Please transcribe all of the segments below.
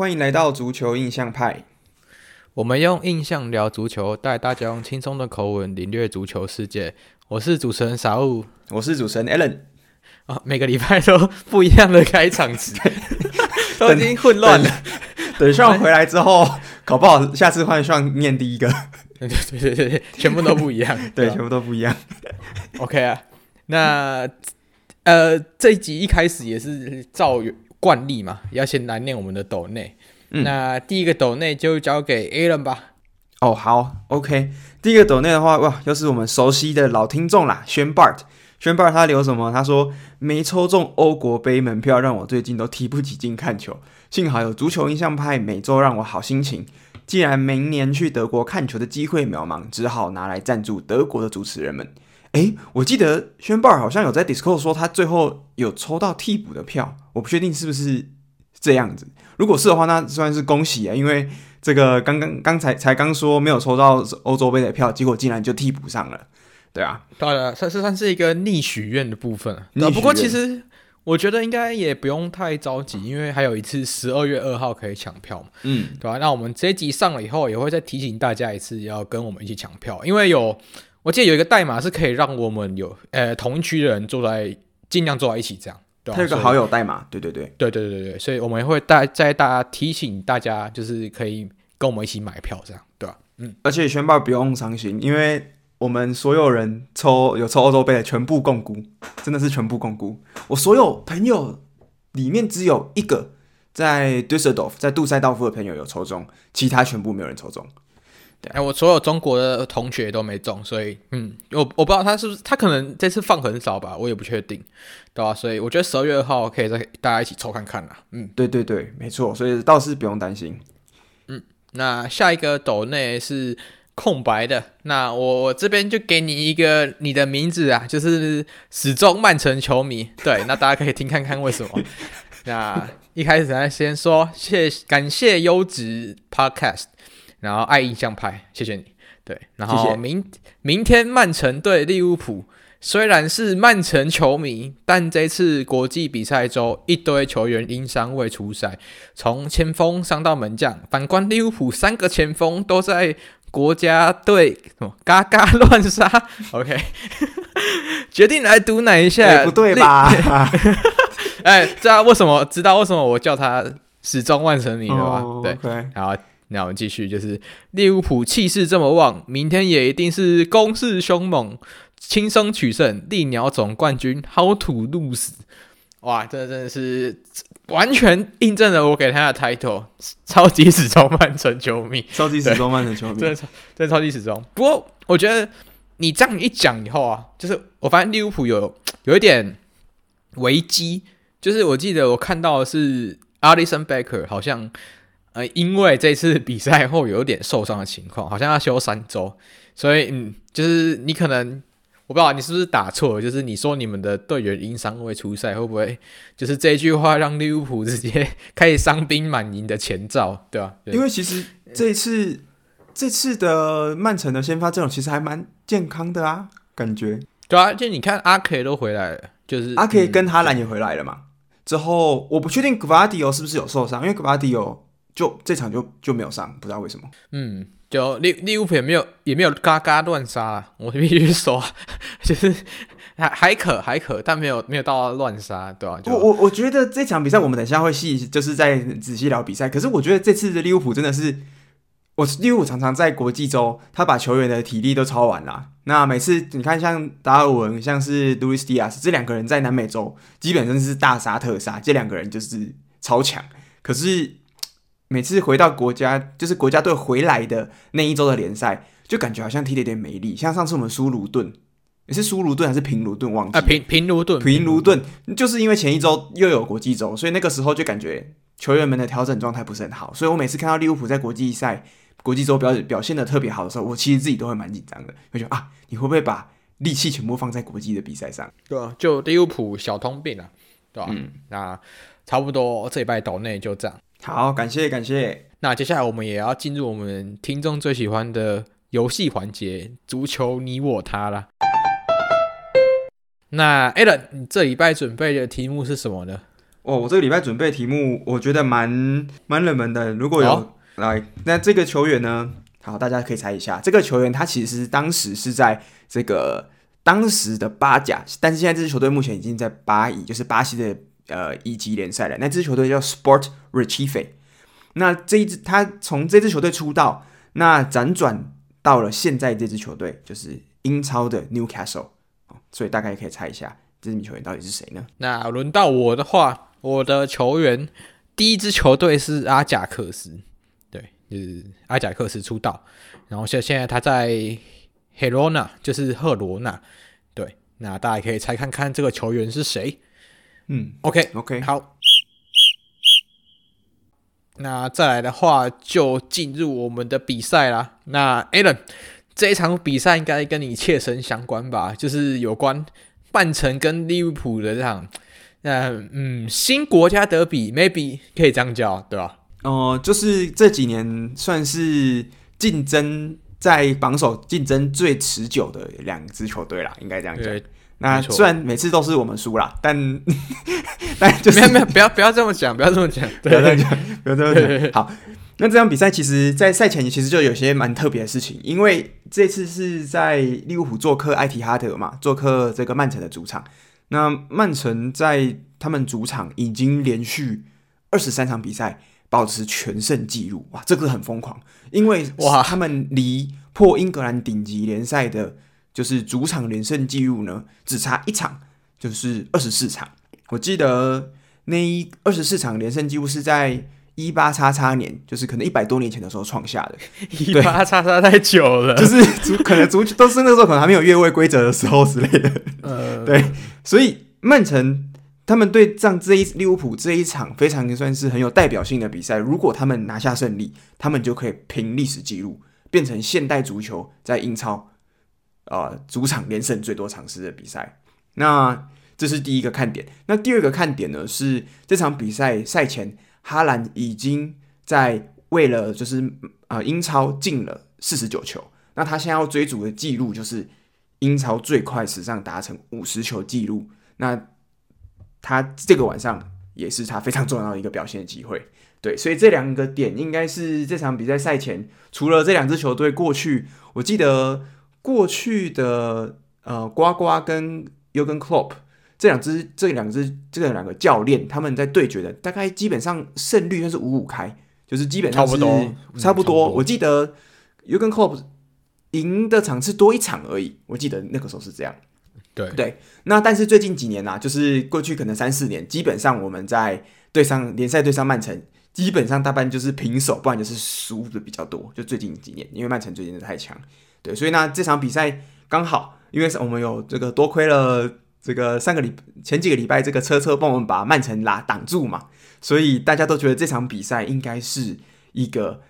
欢迎来到足球印象派。我们用印象聊足球，带大家用轻松的口吻领略足球世界。我是主持人 Saul，我是主持人 Allen。啊，每个礼拜都不一样的开场词，都已经混乱了。等上回来之后，搞不好下次换上念第一个。对对对对对，全部都不一样。对，全部都不一样。OK 啊，那呃，这一集一开始也是照惯例嘛，要先来念我们的抖内。嗯、那第一个抖内就交给 Alan 吧。哦，好，OK。第一个抖内的话，哇，又是我们熟悉的老听众啦，宣 Bart。宣 Bart 他留什么？他说没抽中欧国杯门票，让我最近都提不起劲看球。幸好有足球印象派每周让我好心情。既然明年去德国看球的机会渺茫，只好拿来赞助德国的主持人们。诶，我记得宣 Bart 好像有在 Discord 说他最后有抽到替补的票，我不确定是不是这样子。如果是的话，那算是恭喜啊，因为这个刚刚刚才才刚说没有抽到欧洲杯的票，结果竟然就替补上了，对啊，当然算是算是一个逆许愿的部分啊。不过其实我觉得应该也不用太着急，因为还有一次十二月二号可以抢票嘛，嗯，对吧？那我们这一集上了以后，也会再提醒大家一次，要跟我们一起抢票，因为有。我记得有一个代码是可以让我们有呃同一区的人坐在尽量坐在一起这样，对吧？它有个好友代码，对对对对对对对，所以我们会带在大家提醒大家，就是可以跟我们一起买票这样，对吧？嗯，而且宣报不用伤心，因为我们所有人抽有抽欧洲杯的全部共估，真的是全部共估。我所有朋友里面只有一个在 Düsseldorf 在杜塞道夫的朋友有抽中，其他全部没有人抽中。哎、欸，我所有中国的同学都没中，所以嗯，我我不知道他是不是他可能这次放很少吧，我也不确定，对吧？所以我觉得十二月二号可以再大家一起抽看看啦。嗯，对对对，没错，所以倒是不用担心。嗯，那下一个斗内是空白的，那我我这边就给你一个你的名字啊，就是始终曼城球迷。对，那大家可以听看看为什么。那一开始呢，先说谢感谢优质 Podcast。然后爱印象派，谢谢你。对，然后明谢谢明天曼城对利物浦，虽然是曼城球迷，但这次国际比赛中一堆球员因伤未出赛，从前锋伤到门将。反观利物浦三个前锋都在国家队什么嘎嘎乱杀。OK，决定来赌哪一下？欸、不对吧？哎，知道为什么？知道为什么我叫他始终曼城迷了吧？Oh. 对，然后。那我们继续，就是利物浦气势这么旺，明天也一定是攻势凶猛，轻松取胜，利鸟总冠军，How to lose？哇，这真的是完全印证了我给他的 title，超级死忠曼城球迷，超级死忠曼城球迷，真的超真的超级死忠。不过我觉得你这样一讲以后啊，就是我发现利物浦有有一点危机，就是我记得我看到的是 Alisson Becker 好像。呃，因为这次比赛后有点受伤的情况，好像要休三周，所以嗯，就是你可能我不知道你是不是打错了，就是你说你们的队员因伤未出赛，会不会就是这句话让利物浦直接 开始伤兵满营的前兆，对吧？对，因为其实这一次这次的曼城的先发阵容其实还蛮健康的啊，感觉对啊，就你看阿 K 都回来了，就是阿 K 跟哈兰也回来了嘛。嗯、之后我不确定格瓦迪欧是不是有受伤，因为格瓦迪欧。就这场就就没有上，不知道为什么。嗯，就利利物浦也没有也没有嘎嘎乱杀啊，我必须说，就是还还可还可，但没有没有到乱杀，对吧、啊？我我我觉得这场比赛我们等一下会细就是在仔细聊比赛。可是我觉得这次的利物浦真的是，我利物浦常常在国际周他把球员的体力都超完了。那每次你看像达尔文，像是路易斯迪亚斯这两个人在南美洲基本上是大杀特杀，这两个人就是超强。可是。每次回到国家，就是国家队回来的那一周的联赛，就感觉好像踢得有点没力。像上次我们输卢顿，也是输卢顿还是平卢顿？忘记啊，平平卢顿，平卢顿，就是因为前一周又有国际周，所以那个时候就感觉球员们的调整状态不是很好。所以我每次看到利物浦在国际赛、国际周表表现的特别好的时候，我其实自己都会蛮紧张的。我觉得啊，你会不会把力气全部放在国际的比赛上？对啊，就利物浦小通病啊，对吧？嗯，那差不多这礼拜岛内就这样。好，感谢感谢。那接下来我们也要进入我们听众最喜欢的游戏环节——足球你我他啦。那 Alan，你这礼拜准备的题目是什么呢？哦，我这个礼拜准备题目，我觉得蛮蛮冷门的。如果有、哦、来，那这个球员呢？好，大家可以猜一下，这个球员他其实当时是在这个当时的巴甲，但是现在这支球队目前已经在巴乙，就是巴西的呃一级联赛的。那支球队叫 Sport Recife。那这一支他从这支球队出道，那辗转到了现在这支球队，就是英超的 Newcastle。所以大概可以猜一下，这名球员到底是谁呢？那轮到我的话。我的球员第一支球队是阿贾克斯，对，就是阿贾克斯出道，然后现现在他在 Girona，就是赫罗纳，对，那大家可以猜看看这个球员是谁？嗯，OK OK，好，那再来的话就进入我们的比赛啦。那 Alan 这一场比赛应该跟你切身相关吧？就是有关曼城跟利物浦的这场。那嗯，新国家德比，maybe 可以这样叫，对吧？哦、呃，就是这几年算是竞争在榜首竞争最持久的两支球队啦，应该这样讲。那虽然每次都是我们输啦，但 但就是没有没有，不要不要这么讲，不要这么讲，不要这么讲，不要这么讲。好，那这场比赛其实，在赛前其实就有些蛮特别的事情，因为这次是在利物浦做客埃提哈德嘛，做客这个曼城的主场。那曼城在他们主场已经连续二十三场比赛保持全胜纪录，哇，这个很疯狂，因为哇，他们离破英格兰顶级联赛的，就是主场连胜纪录呢，只差一场，就是二十四场。我记得那一二十四场连胜纪录是在一八叉叉年，就是可能一百多年前的时候创下的。一八叉叉太久了，就是足可能足球都是那时候可能还没有越位规则的时候之类的。呃，对。所以曼城他们对上这一利物浦这一场非常算是很有代表性的比赛，如果他们拿下胜利，他们就可以凭历史记录变成现代足球在英超呃主场连胜最多场次的比赛。那这是第一个看点。那第二个看点呢是这场比赛赛前，哈兰已经在为了就是啊、呃、英超进了四十九球，那他现在要追逐的记录就是。英超最快史上达成五十球记录，那他这个晚上也是他非常重要的一个表现的机会。对，所以这两个点应该是这场比赛赛前，除了这两支球队过去，我记得过去的呃瓜瓜跟尤根克洛普这两支这两支这两个教练他们在对决的大概基本上胜率就是五五开，就是基本上是差不多，差不多。我记得尤根克洛普。赢的场次多一场而已，我记得那个时候是这样。对对，那但是最近几年呢、啊，就是过去可能三四年，基本上我们在对上联赛对上曼城，基本上大半就是平手，不然就是输的比较多。就最近几年，因为曼城最近是太强，对，所以呢这场比赛刚好，因为我们有这个多亏了这个上个礼前几个礼拜这个车车帮我们把曼城拉挡住嘛，所以大家都觉得这场比赛应该是一个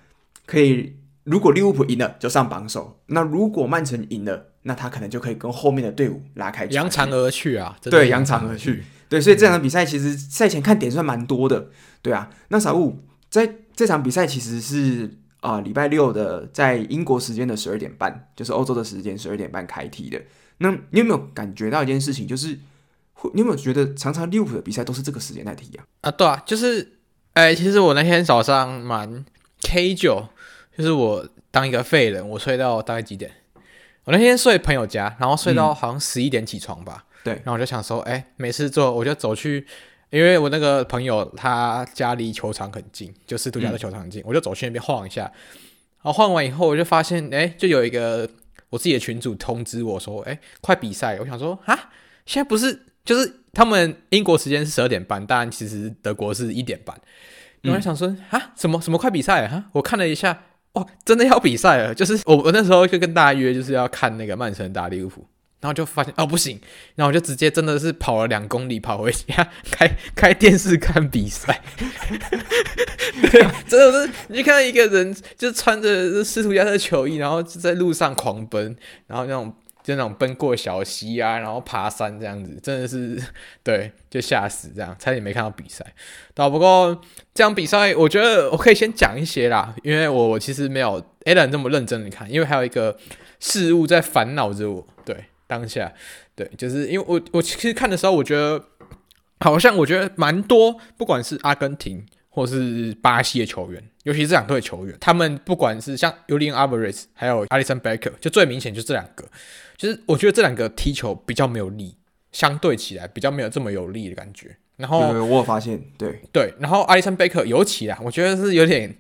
可以。如果利物浦赢了，就上榜首；那如果曼城赢了，那他可能就可以跟后面的队伍拉开，扬长而去啊！对，扬长而去。对，所以这场比赛其实赛前看点算蛮多的。对啊，那小五在这场比赛其实是啊礼拜六的，在英国时间的十二点半，就是欧洲的时间十二点半开踢的。那你有没有感觉到一件事情，就是你有没有觉得常常利物浦的比赛都是这个时间在踢啊？啊，对啊，就是哎，其实我那天早上蛮 K 九。就是我当一个废人，我睡到大概几点？我那天睡朋友家，然后睡到好像十一点起床吧。对、嗯，然后我就想说，哎、欸，没事做，我就走去，因为我那个朋友他家离球场很近，就是度假的球场很近，嗯、我就走去那边晃一下。然后晃完以后，我就发现，哎、欸，就有一个我自己的群主通知我说，哎、欸，快比赛！我想说，啊，现在不是就是他们英国时间是十二点半，但其实德国是一点半。然后我想说，啊，什么什么快比赛啊？我看了一下。哦，真的要比赛了！就是我，我那时候就跟大家约，就是要看那个曼城打利物浦，然后就发现哦不行，然后我就直接真的是跑了两公里跑回家，开开电视看比赛。对，真的是你就看到一个人，就穿着斯图加特球衣，然后就在路上狂奔，然后那种。就那种奔过小溪啊，然后爬山这样子，真的是 对，就吓死这样，差点没看到比赛。但不过这样比赛，我觉得我可以先讲一些啦，因为我我其实没有 Alan 这么认真的看，因为还有一个事物在烦恼着我。对，当下。对，就是因为我我其实看的时候，我觉得好像我觉得蛮多，不管是阿根廷或是巴西的球员，尤其是这两队球员，他们不管是像 Julian Alvarez 还有 Alisson Becker，就最明显就是这两个，就是我觉得这两个踢球比较没有力，相对起来比较没有这么有力的感觉。然后我有发现，对。对，然后 Alisson Becker 尤其啊，我觉得是有点，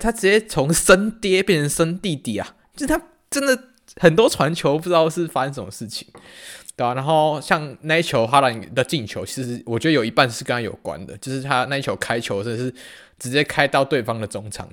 他直接从生爹变成生弟弟啊，就是他真的很多传球不知道是发生什么事情。对啊，然后像那一球哈兰的进球，其实我觉得有一半是跟他有关的，就是他那一球开球真的是直接开到对方的中场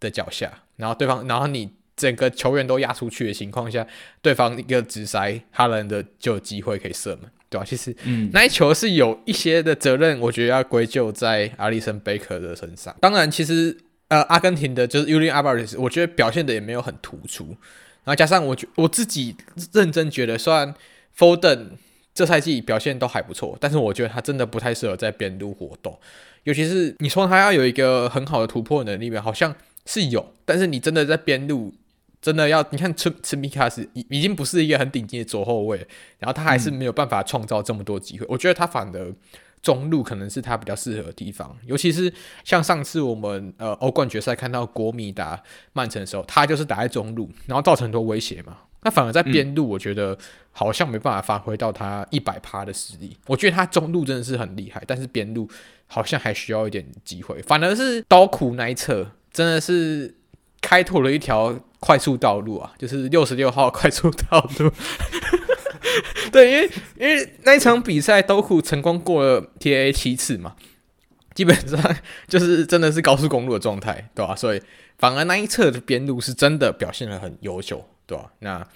的脚下，然后对方，然后你整个球员都压出去的情况下，对方一个直塞哈兰的就有机会可以射门，对吧、啊？其实，嗯，那一球是有一些的责任，我觉得要归咎在阿里森贝克的身上。当然，其实呃，阿根廷的就是 Julian Alvarez，我觉得表现的也没有很突出，然后加上我觉我自己认真觉得，虽然。Foden 这赛季表现都还不错，但是我觉得他真的不太适合在边路活动，尤其是你说他要有一个很好的突破能力吧，好像是有，但是你真的在边路，真的要你看，吃吃米卡斯已已经不是一个很顶级的左后卫，然后他还是没有办法创造这么多机会。我觉得他反而中路可能是他比较适合的地方，尤其是像上次我们呃欧冠决赛看到国米打曼城的时候，他就是打在中路，然后造成很多威胁嘛。那反而在边路，我觉得好像没办法发挥到他一百趴的实力。我觉得他中路真的是很厉害，但是边路好像还需要一点机会。反而是刀库那一侧真的是开拓了一条快速道路啊，就是六十六号快速道路。对，因为因为那一场比赛刀库成功过了 TAA 七次嘛，基本上就是真的是高速公路的状态，对吧？所以反而那一侧的边路是真的表现的很优秀。对吧、啊？那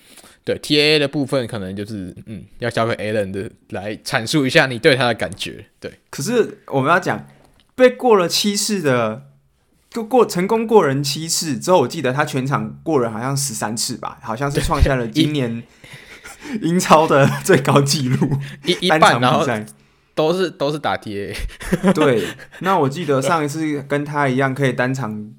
对 T A A 的部分，可能就是嗯，要交给 Alan 的来阐述一下你对他的感觉。对，可是我们要讲被过了七次的，就过成功过人七次之后，我记得他全场过人好像十三次吧，好像是创下了今年 英超的最高纪录，一一半然后都是都是打 T A A。对，那我记得上一次跟他一样可以单场。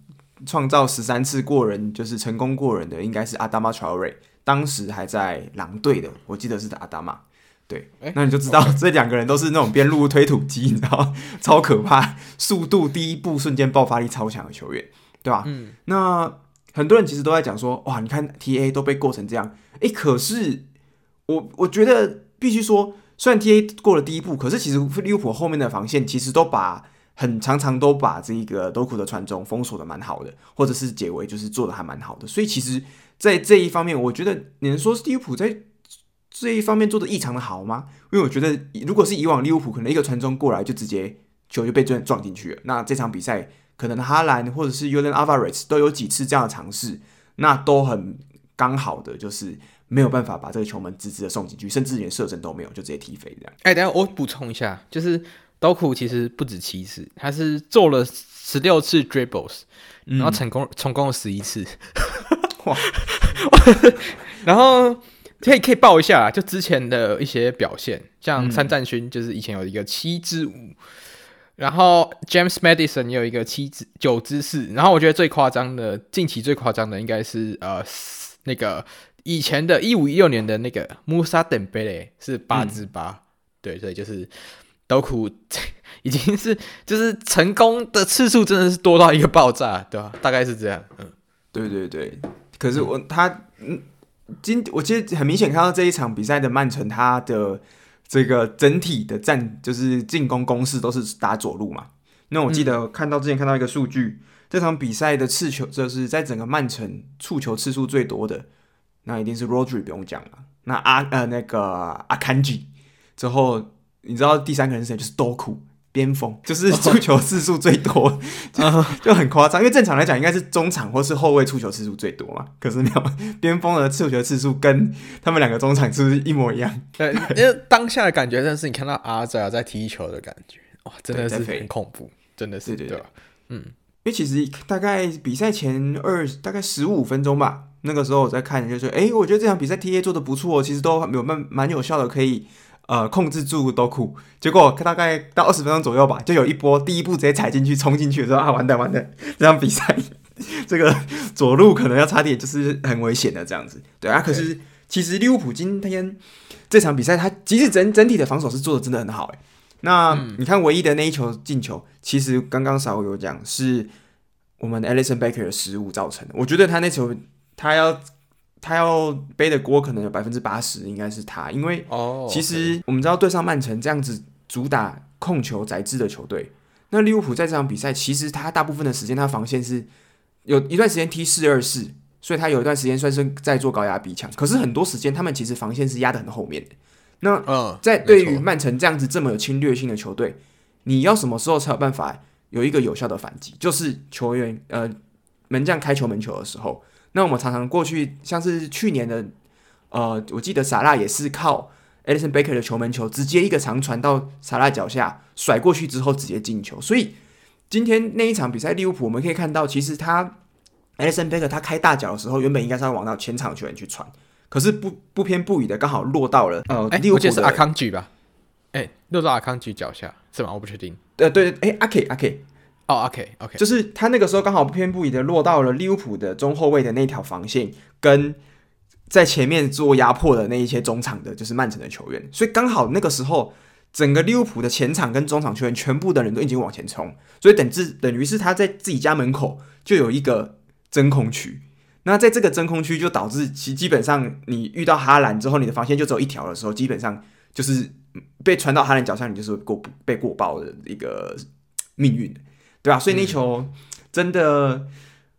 创造十三次过人，就是成功过人的，应该是阿达玛·乔瑞，当时还在狼队的，我记得是阿达玛。对，欸、那你就知道.这两个人都是那种边路推土机，你知道，超可怕，速度第一步瞬间爆发力超强的球员，对吧？嗯。那很多人其实都在讲说，哇，你看 TA 都被过成这样，哎、欸，可是我我觉得必须说，虽然 TA 过了第一步，可是其实利物浦后面的防线其实都把。很常常都把这个多库的传中封锁的蛮好的，或者是解围就是做的还蛮好的，所以其实，在这一方面，我觉得你能说是利物浦在这一方面做的异常的好吗？因为我觉得，如果是以往利物浦可能一个传中过来就直接球就被撞撞进去了，那这场比赛可能哈兰或者是 Julian Alvarez 都有几次这样的尝试，那都很刚好的就是没有办法把这个球门直直的送进去，甚至连射正都没有，就直接踢飞这样。哎、欸，等下我补充一下，就是。刀库其实不止七次，他是做了十六次 dribbles，然后成功成功了十一次，哇！然后可以可以报一下，就之前的一些表现，像三战勋就是以前有一个七之五，然后 James Madison 也有一个七支九支四，然后我觉得最夸张的，近期最夸张的应该是呃那个以前的一五一六年的那个 Musa Dembele 是八之八，对，所以就是。刀 库已经是就是成功的次数真的是多到一个爆炸，对吧？大概是这样。嗯，对对对。可是我他嗯，今我其实很明显看到这一场比赛的曼城，他的这个整体的战就是进攻攻势都是打左路嘛。那我记得看到之前看到一个数据，嗯、这场比赛的刺球就是在整个曼城触球次数最多的，那一定是 Rodri 不用讲了。那阿呃那个阿坎吉之后。你知道第三个人是谁？就是多库边锋，就是出球次数最多，哦、就就很夸张。因为正常来讲，应该是中场或是后卫出球次数最多嘛。可是没有，边锋的出球次数跟他们两个中场是不是一模一样？对，因为当下的感觉真的是你看到阿泽在踢球的感觉，哇，真的是很恐怖，真的是对，对，对，对，嗯。因为其实大概比赛前二大概十五分钟吧，那个时候我在看，就是哎，我觉得这场比赛 TA 做的不错，其实都有蛮蛮有效的，可以。呃，控制住多库，结果大概到二十分钟左右吧，就有一波第一步直接踩进去，冲进去的时候啊，完蛋完蛋，这场比赛 这个左路可能要差点就是很危险的这样子。对啊，可是其实利物浦今天这场比赛，他其实整整体的防守是做的真的很好诶。那、嗯、你看，唯一的那一球进球，其实刚刚少有讲，是我们 Alisson Becker 的失误造成的。我觉得他那球，他要他要背的锅可能有百分之八十应该是他，因为其实我们知道对上曼城这样子主打控球宰制的球队，那利物浦在这场比赛其实他大部分的时间他防线是有一段时间踢四二四，所以他有一段时间算是在做高压逼抢，可是很多时间他们其实防线是压得很后面的。那在对于曼城这样子这么有侵略性的球队，你要什么时候才有办法有一个有效的反击？就是球员呃门将开球门球的时候。那我们常常过去像是去年的呃，我记得萨拉也是靠 Alisson Becker 的球门球，直接一个长传到萨拉脚下甩过去之后直接进球。所以今天那一场比赛，利物浦我们可以看到，其实他 Alisson Becker 他开大脚的时候，原本应该是要往到前场球员去传。可是不不偏不倚的，刚好落到了呃，哎，我记得是阿康举吧？哎、欸，落到阿康举脚下是吗？我不确定。呃，对，哎、欸，阿 K 阿 K，哦，，OK，OK，就是他那个时候刚好不偏不倚的落到了利物浦的中后卫的那条防线，跟在前面做压迫的那一些中场的，就是曼城的球员，所以刚好那个时候整个利物浦的前场跟中场球员全部的人都已经往前冲，所以等至等于是他在自己家门口就有一个真空区。那在这个真空区，就导致其基本上你遇到哈兰之后，你的防线就只有一条的时候，基本上就是被传到哈兰脚下，你就是过被过爆的一个命运，对吧？所以那球真的，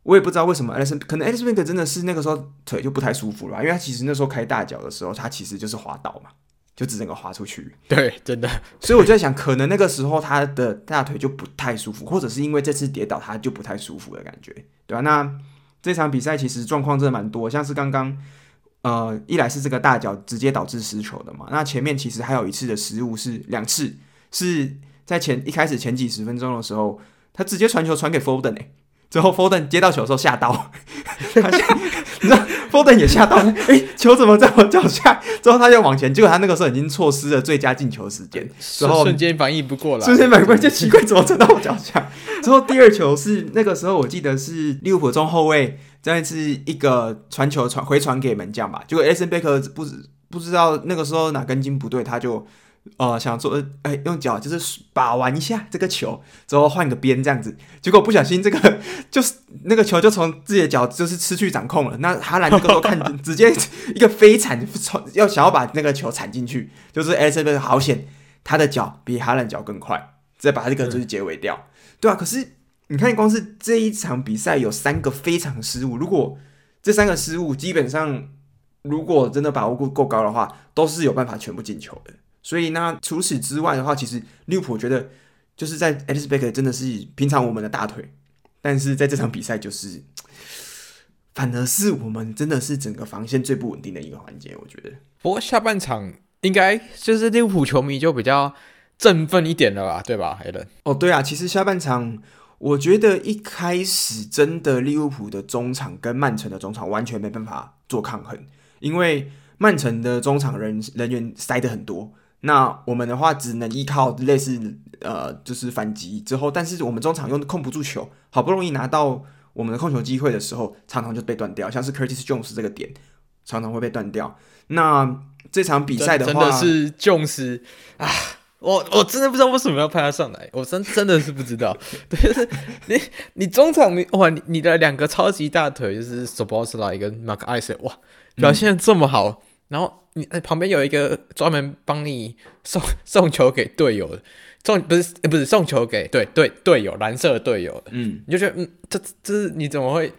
我也不知道为什么艾利森，可能艾利森真的是那个时候腿就不太舒服了，因为他其实那时候开大脚的时候，他其实就是滑倒嘛，就只能够滑出去。对，真的。所以我就在想，可能那个时候他的大腿就不太舒服，或者是因为这次跌倒他就不太舒服的感觉，对吧？那。这场比赛其实状况真的蛮多，像是刚刚，呃，一来是这个大脚直接导致失球的嘛，那前面其实还有一次的失误是两次，是在前一开始前几十分钟的时候，他直接传球传给 Foden 哎，之后 Foden 接到球的时候吓到，他吓你知道 Foden 也吓到，哎、欸，球怎么在我脚下？之后他就往前，结果他那个时候已经错失了最佳进球时间，之后瞬间反应不过来，瞬间反应过来就奇怪，怎么传到我脚下？之后第二球是那个时候我记得是利物浦中后卫这样是一个传球传回传给门将吧，结果 Alisson Becker 不不知道那个时候哪根筋不对，他就。呃，想做，哎、用脚就是把玩一下这个球，之后换个边这样子，结果不小心这个 就是那个球就从自己的脚就是失去掌控了。那哈兰这个时候看，直接一个飞铲，从要想要把那个球铲进去，就是 S B 好险，他的脚比哈兰脚更快，再把这个就是结尾掉，对啊，可是你看，光是这一场比赛有三个非常失误，如果这三个失误基本上如果真的把握度够高的话，都是有办法全部进球的。所以那，除此之外的话，其实利物浦觉得就是在 Alisson Becker 真的是平常我们的大腿，但是在这场比赛就是，反而是我们真的是整个防线最不稳定的一个环节。我觉得，不过下半场应该就是利物浦球迷就比较振奋一点了吧，对吧，Allen？哦，对啊，其实下半场我觉得一开始真的利物浦的中场跟曼城的中场完全没办法做抗衡，因为曼城的中场人人员塞得很多。那我们的话只能依靠类似呃，就是反击之后，但是我们中场又控不住球，好不容易拿到我们的控球机会的时候，常常就被断掉，像是 Curtis Jones 这个点常常会被断掉。那这场比赛的话，真的是 Jones 啊，我我真的不知道为什么要派他上来，我真真的是不知道。对，是你你中场你哇，你你的两个超级大腿就是 Szoboszlai 跟 McAllister 哇，表现这么好。然后你旁边有一个专门帮你送送球给队友的，送不是不是送球给对对队友蓝色的队友的，嗯，你就觉得嗯，这这是你怎么会，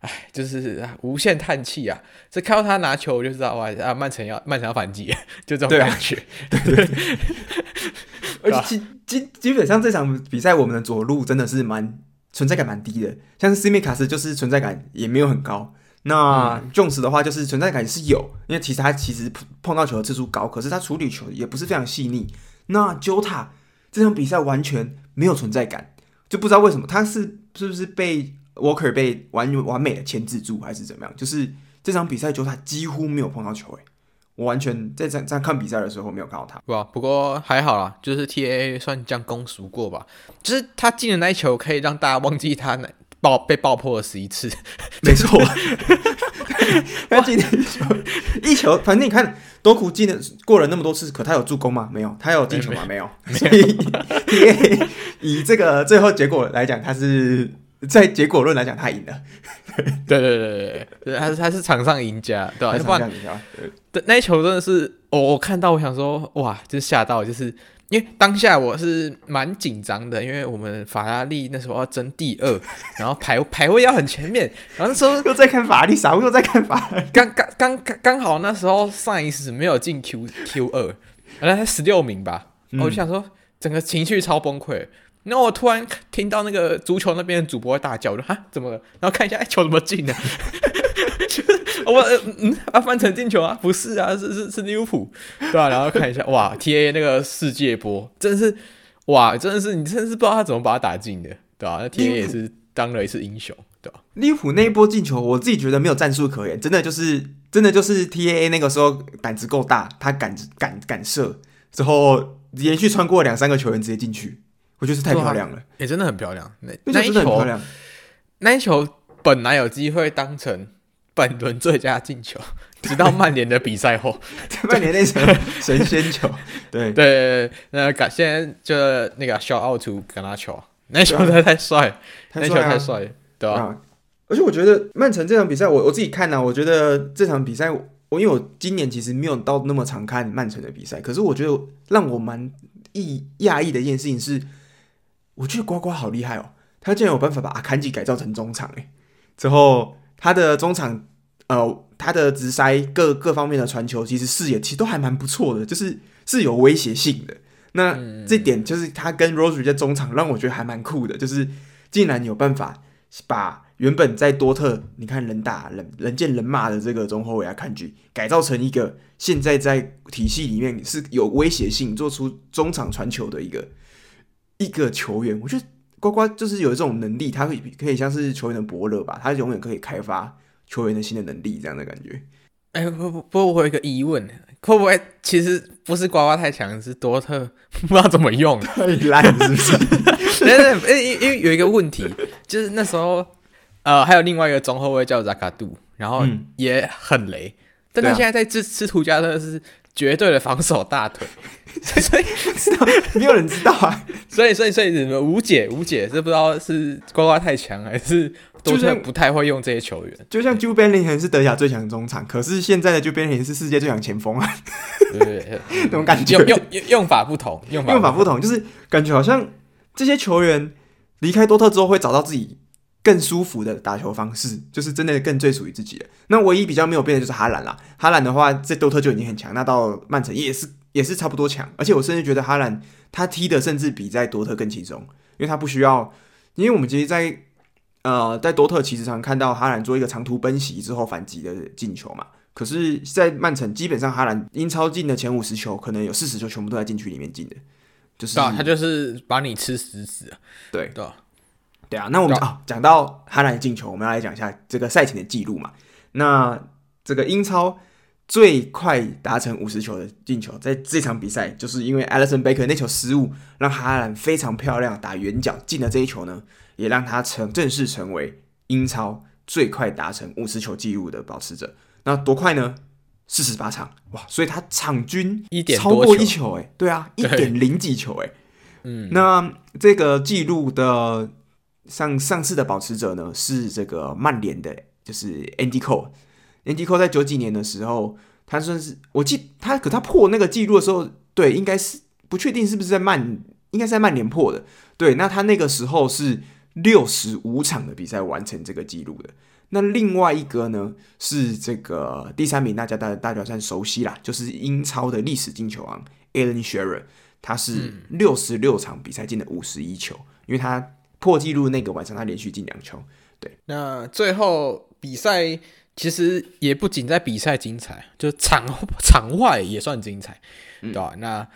哎，就是无限叹气啊！这看到他拿球我就知道哇啊，曼城要曼城要反击，就这种感觉，对对，对，对。而且基基基本上这场比赛我们的左路真的是蛮存在感蛮低的，像是斯米卡斯就是存在感也没有很高。那 Jones 的话，就是存在感是有，因为其实他其实碰到球的次数高，可是他处理球也不是非常细腻。那 Jota 这场比赛完全没有存在感，就不知道为什么他是是不是被 Walker 被完完美的牵制住，还是怎么样？就是这场比赛 Jota 几乎没有碰到球，诶，我完全在在在看比赛的时候没有看到他。不啊，不过还好啦，就是 TAA 算将功赎过吧，就是他进的那一球可以让大家忘记他那。爆被爆破了十一次，没错，他进一球，一球，反正你看，多库进了过了那么多次，可他有助攻吗？没有，他有进球吗？没有，所以以这个最后结果来讲，他是在结果论来讲，他赢了。对对对对，他是他是场上赢家，对吧？场上赢家，对，那一球真的是，我我看到，我想说，哇，就吓到，就是。因为当下我是蛮紧张的，因为我们法拉利那时候要争第二，然后排排位要很前面，然后那时候又在看法拉利，啥又在看法拉利，刚刚刚刚好那时候上一次没有进 Q Q 二，原来才十六名吧，嗯、我就想说整个情绪超崩溃，然后我突然听到那个足球那边的主播大叫，我说哈怎么了？然后看一下，哎球怎么进的？我嗯啊，翻成进球啊？不是啊，是是是利物浦，对吧、啊？然后看一下，哇，T A 那个世界波，真的是哇，真的是你真的是不知道他怎么把他打进的，对吧、啊？那 T A 也是当了一次英雄，对吧、啊？利物浦那一波进球，我自己觉得没有战术可言，真的就是真的就是 T A 那个时候胆子够大，他敢敢敢射，之后连续穿过两三个球员直接进去，我觉得是太漂亮了，也、真的很漂亮，那那一球那一球本来有机会当成。本轮最佳进球，直到曼联的比赛后，曼联那场神仙球，对。对。对，那感现在就那个 shout out to 格纳乔，那球太太帅，那球太帅，对吧？而且我觉得曼城这场比赛，我我自己看呢、啊，我觉得这场比赛，我因为我今年其实没有到那么常看曼城的比赛，可是我觉得让我蛮意讶异的一件事情是，我觉得瓜瓜好厉害哦，他竟然有办法把阿坎吉改造成中场哎，之后。他的中场，呃，他的直塞各各方面的传球，其实视野其实都还蛮不错的，就是是有威胁性的。那这点就是他跟 Rodri 在中场让我觉得还蛮酷的，就是竟然有办法把原本在多特你看人打人人见人骂的这个中后卫啊，看剧改造成一个现在在体系里面是有威胁性，做出中场传球的一个一个球员，我觉得。呱呱就是有这种能力，他可以可以像是球员的伯乐吧，他永远可以开发球员的新的能力，这样的感觉。哎、欸，不不不，我有一个疑问，会不会其实不是呱呱太强，是多特 不知道怎么用，太烂是不是？对对，对，因因为有一个问题，就是那时候呃还有另外一个中后卫叫扎卡杜，然后也很雷，嗯、但他现在在吃吃图加特是绝对的防守大腿。所以知道没有人知道啊，所以所以所以你们无解无解，这不知道是瓜瓜太强还是多特不太会用这些球员。就像 Jude Bellingham 是德甲最强中场，可是现在的 Jude Bellingham 是世界最强前锋啊，对对对，那种感觉。用用用法不同，用法不同，用法不同，就是感觉好像这些球员离开多特之后会找到自己更舒服的打球方式，就是真的更最属于自己的。那唯一比较没有变的就是哈兰啦，哈兰的话在多特就已经很强，那到曼城也是。也是差不多强，而且我甚至觉得哈兰他踢的甚至比在多特更轻松，因为他不需要，因为我们其实在，在呃在多特其实常看到哈兰做一个长途奔袭之后反击的进球嘛，可是，在曼城基本上哈兰英超进的前五十球，可能有四十球全部都在禁区里面进的，就是他就是把你吃死死啊，对。对对啊，那我们啊讲到哈兰的进球，我们要来讲一下这个赛前的记录嘛，那这个英超。最快达成五十球的进球，在这场比赛，就是因为 Alisson Becker 那球失误，让哈兰非常漂亮打远角进了这一球呢，也让他成正式成为英超最快达成五十球纪录的保持者。那多快呢？四十八场哇！所以他场均一点超过一球哎，对啊，一点零几球哎。嗯，那这个记录的上上次的保持者呢，是这个曼联的，就是 Andy Cole。Andy Cole 在九几年的时候，他算是我记他，可他破那个记录的时候，对，应该是不确定是不是在曼，应该是在曼联破的。对，那他那个时候是六十五场的比赛完成这个记录的。那另外一个呢，是这个第三名，大家大大家算熟悉啦，就是英超的历史进球王 Alan Shearer，他是六十六场比赛进了五十一球，因为他破纪录那个晚上他连续进两球。对，那最后比赛。其实也不仅在比赛精彩，就场场外也算精彩，对吧？嗯、那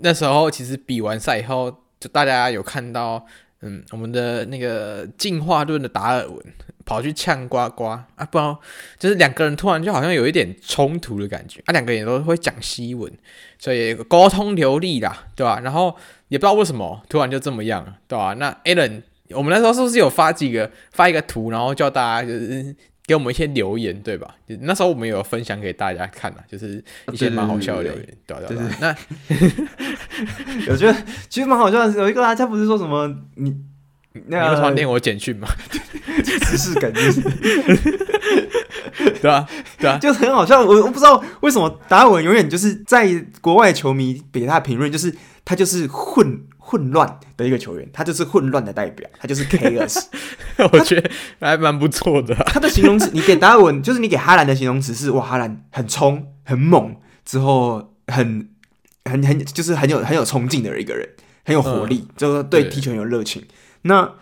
那时候其实比完赛以后，就大家有看到，嗯，我们的那个进化论的达尔文跑去呛呱呱啊，不知道，就是两个人突然就好像有一点冲突的感觉啊，两个人都会讲西文，所以沟通流利啦，对吧？然后也不知道为什么突然就这么样，对吧？那 Alan。我们那时候是不是有发几个发一个图，然后叫大家就是给我们一些留言，对吧？就那时候我们有分享给大家看啊，就是一些蛮好笑的留言，对对对。那我觉得其实蛮好笑的，有一个大家不是说什么你那个你会念我简讯吗？只是感觉是。对啊，对啊，就很好笑。我我不知道为什么达尔文永远就是在国外球迷给他评论，就是他就是混混乱的一个球员，他就是混乱的代表，他就是 chaos。我觉得还蛮不错的。他的形容词，你给达尔文，就是你给哈兰的形容词是哇，哈兰很冲、很猛，之后很很很就是很有很有冲劲的一个人，很有活力，嗯、就是对踢球很有热情。那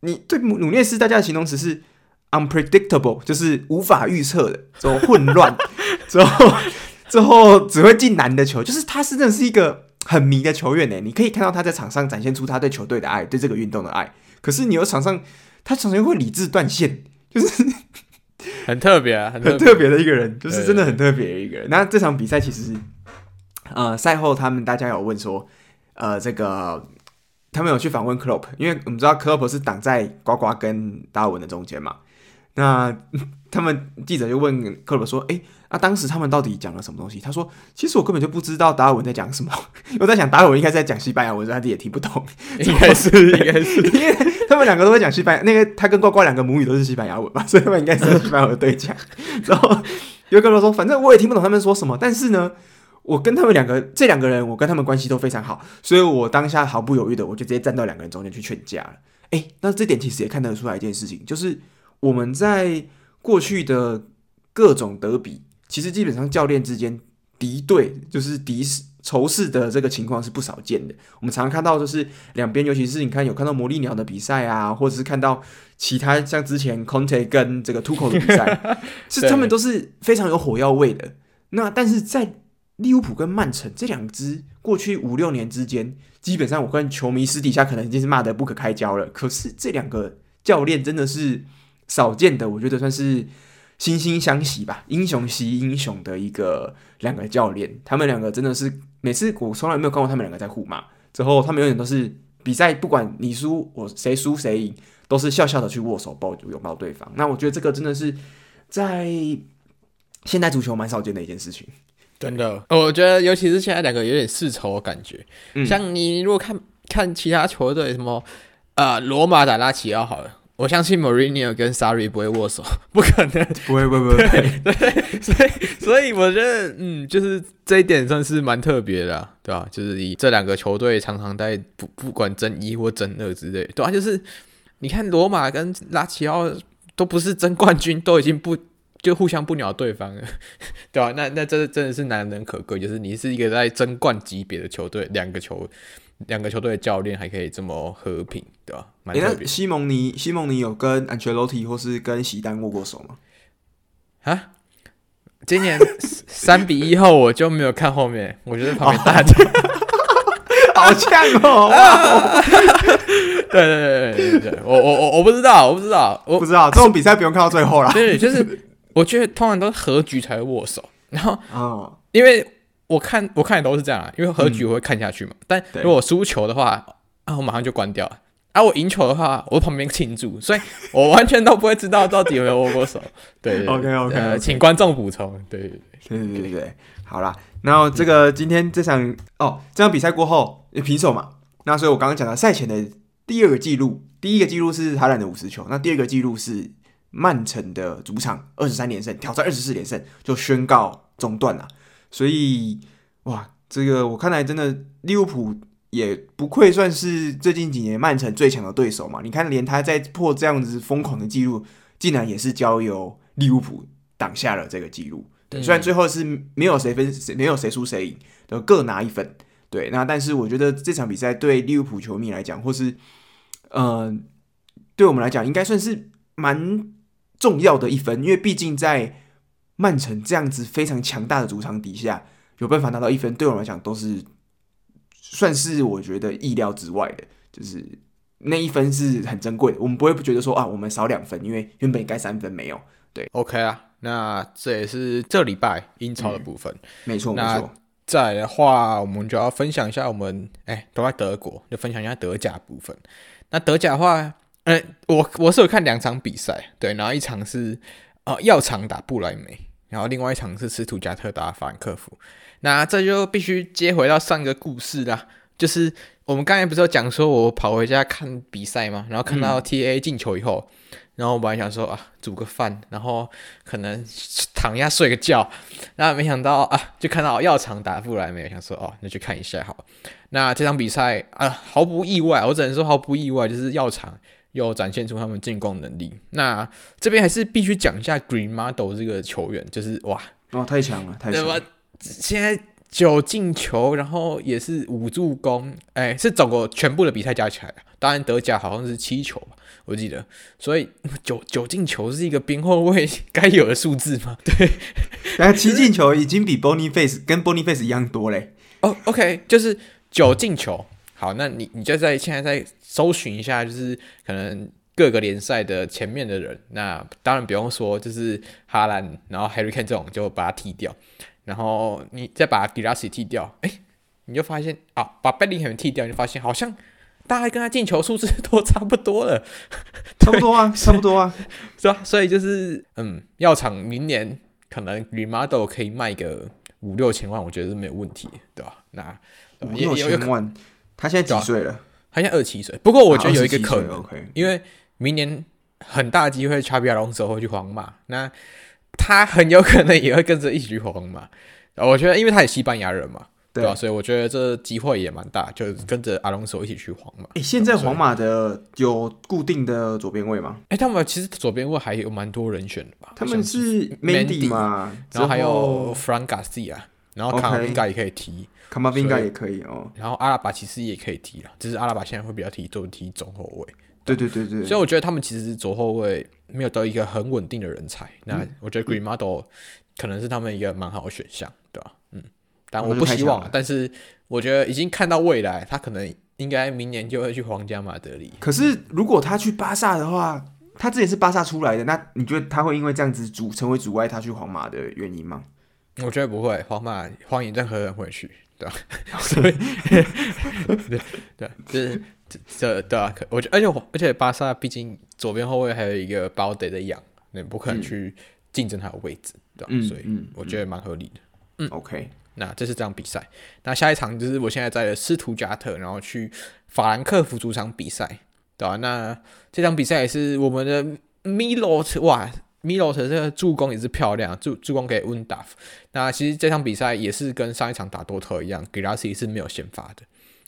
你对努努涅斯大家的形容词是？unpredictable 就是无法预测的，之后混乱，之后 之后只会进难的球，就是他是真的是一个很迷的球员呢。你可以看到他在场上展现出他对球队的爱，对这个运动的爱。可是你有场上，他常常会理智断线，就是 很特别啊，很特别的一个人，就是真的很特别的一个人。那这场比赛其实，呃，赛后他们大家有问说，呃，这个。他们有去访问 Klopp，因为我们知道 Klopp 是挡在瓜瓜跟达尔文的中间嘛。那他们记者就问 Klopp 说：“哎、欸，那、啊、当时他们到底讲了什么东西？”他说：“其实我根本就不知道达尔文在讲什么。我在想达尔文应该在讲西班牙文，他自己也听不懂。应该是，应该是，因为他们两个都会讲西班牙。那个他跟呱呱两个母语都是西班牙文嘛，所以他们应该是西班牙文对讲。然后有个人说：反正我也听不懂他们说什么，但是呢。”我跟他们两个，这两个人，我跟他们关系都非常好，所以我当下毫不犹豫的，我就直接站到两个人中间去劝架了。诶，那这点其实也看得出来一件事情，就是我们在过去的各种德比，其实基本上教练之间敌对，就是敌视、仇视的这个情况是不少见的。我们常常看到，就是两边，尤其是你看有看到魔力鸟的比赛啊，或者是看到其他像之前 Conte 跟这个 Tuchel 的比赛，是他们都是非常有火药味的。那但是在利物浦跟曼城这两支过去五六年之间，基本上我跟球迷私底下可能已经是骂得不可开交了。可是这两个教练真的是少见的，我觉得算是惺惺相惜吧，英雄惜英雄的一个两个教练。他们两个真的是每次我从来没有看过他们两个在互骂，之后他们永远都是比赛，不管你输我谁输谁赢，都是笑笑的去握手抱拥抱对方。那我觉得这个真的是在现代足球蛮少见的一件事情。真的，我觉得尤其是现在两个有点世仇的感觉。嗯、像你如果看看其他球队，什么呃罗马打拉齐奥好了，我相信 Mourinho 跟 Sarri 不会握手，不可能，不会，不会，不会。对，对，所以所以我觉得，嗯，就是这一点算是蛮特别的、啊，对吧、啊？就是以这两个球队常常在不不管争一或争二之类，对啊，就是你看罗马跟拉齐奥都不是争冠军，都已经不。就互相不鸟对方了，对吧、啊？那那这真的是难能可贵，就是你是一个在争冠级别的球队，两个球两个球队的教练还可以这么和平，对吧、啊？蛮特别、欸。西蒙尼西蒙尼有跟安切洛蒂或是跟席丹握过手吗？啊？今年 三比一后我就没有看后面，我觉得旁边大家 好呛哦！对对对对对，我我我我不知道，我不知道，我不知道这种比赛不用看到最后啦。对，就是。我觉得通常都是和局才会握手，然后，哦，因为我看我看的都是这样啊，因为和局我会看下去嘛。嗯、但如果我输球的话，啊，我马上就关掉了。啊，我赢球的话，我旁边庆祝，所以我完全都不会知道到底有没有握过手。对，，OK OK，呃，请观众补充。对对对对对对，好啦，然后这个今天这场哦，这场比赛过后也平手嘛。那所以我刚刚讲到赛前的第二个记录，第一个记录是哈兰的五十球，那第二个记录是。曼城的主场二十三连胜，挑战二十四连胜就宣告中断了。所以，哇，这个我看来真的利物浦也不愧算是最近几年曼城最强的对手嘛。你看，连他在破这样子疯狂的记录，竟然也是交由利物浦挡下了这个记录。对，虽然最后是没有谁分，没有谁输谁赢，都各拿一分。对，那但是我觉得这场比赛对利物浦球迷来讲，或是嗯、呃，对我们来讲，应该算是蛮。重要的一分，因为毕竟在曼城这样子非常强大的主场底下，有办法拿到一分，对我们来讲都是算是我觉得意料之外的，就是那一分是很珍贵的。我们不会不觉得说啊，我们少两分，因为原本该三分没有。对，OK 啊，那这也是这礼拜英超的部分，嗯、没错没错。再来的话，我们就要分享一下我们哎都在德国，就分享一下德甲部分。那德甲的话。哎、欸，我我是有看两场比赛，对，然后一场是呃，药厂打布莱梅，然后另外一场是斯图加特打法兰克福。那这就必须接回到上个故事啦，就是我们刚才不是有讲说，我跑回家看比赛嘛，然后看到 T A 进球以后，嗯、然后我本来想说啊，煮个饭，然后可能躺一下睡个觉，然后没想到啊，就看到药厂打不莱梅，想说哦，那去看一下好。那这场比赛啊，毫不意外，我只能说毫不意外，就是药厂又展现出他们进攻能力。那这边还是必须讲一下 Green Model 这个球员，就是哇，哦，太强了，太强了。现在九进球，然后也是五助攻，哎，是整个全部的比赛加起来，当然德甲好像是七球吧，我记得。所以 九九进球是一个边后卫该有的数字吗？对，但七进球已经比 Boniface 跟 Boniface 一样多嘞。哦、oh，OK，就是九进球。好，那你你就在现在在搜寻一下，就是可能各个联赛的前面的人。那当然不用说，就是哈兰，然后 Harry Kane 这种就把它踢掉。然后你再把 Guirassy 踢掉，哎，你就发现啊，把 Bellingham 踢掉，你就发现好像大概跟他进球数字都差不多了，差不多啊，差不多啊，是吧？所以就是，嗯，药厂明年可能 Green Motto 可以卖个五六千万，我觉得是没有问题，对吧？那五六千万，他现在几岁了？他现在二十七岁。不过我觉得有一个可能，啊、因为明年很大机会，Xabi Alonso 会去皇马，那。他很有可能也会跟着一起去皇马，我觉得，因为他也西班牙人嘛，对吧？所以我觉得这机会也蛮大，就跟着阿隆索一起去皇马。哎，现在皇马的有固定的左边位吗？哎，他们其实左边位还有蛮多人选的吧？他们是 Mendy 嘛，然后还有 Fran Garcia，然后卡马宾加也可以踢，卡马宾加也可以哦。然后阿拉巴其实也可以踢了，只是阿拉巴现在会比较踢，就踢中后卫。对对对对，所以我觉得他们其实左后卫没有到一个很稳定的人才。嗯、那我觉得 Green Motto 可能是他们一个蛮好的选项，对吧？嗯，但我不希望，但是我觉得已经看到未来，他可能应该明年就会去皇家马德里。可是如果他去巴萨的话，他之前是巴萨出来的，那你觉得他会因为这样子阻成为阻碍他去皇马的原因吗？我觉得不会，皇马欢迎任何人回去，对吧？所以，对对，就是。这对啊，可我觉得，而且而且巴萨毕竟左边后卫还有一个包德的养，你不可能去竞争他的位置，对吧？嗯、所以我觉得蛮合理的。嗯，OK，那这是这场比赛。那下一场就是我现在在的斯图加特，然后去法兰克福主场比赛，对吧？那这场比赛也是我们的 Milot，哇，Milot 这个助攻也是漂亮，助助攻给 Undaf。那其实这场比赛也是跟上一场打多特一样，Guirassy 是没有先发的，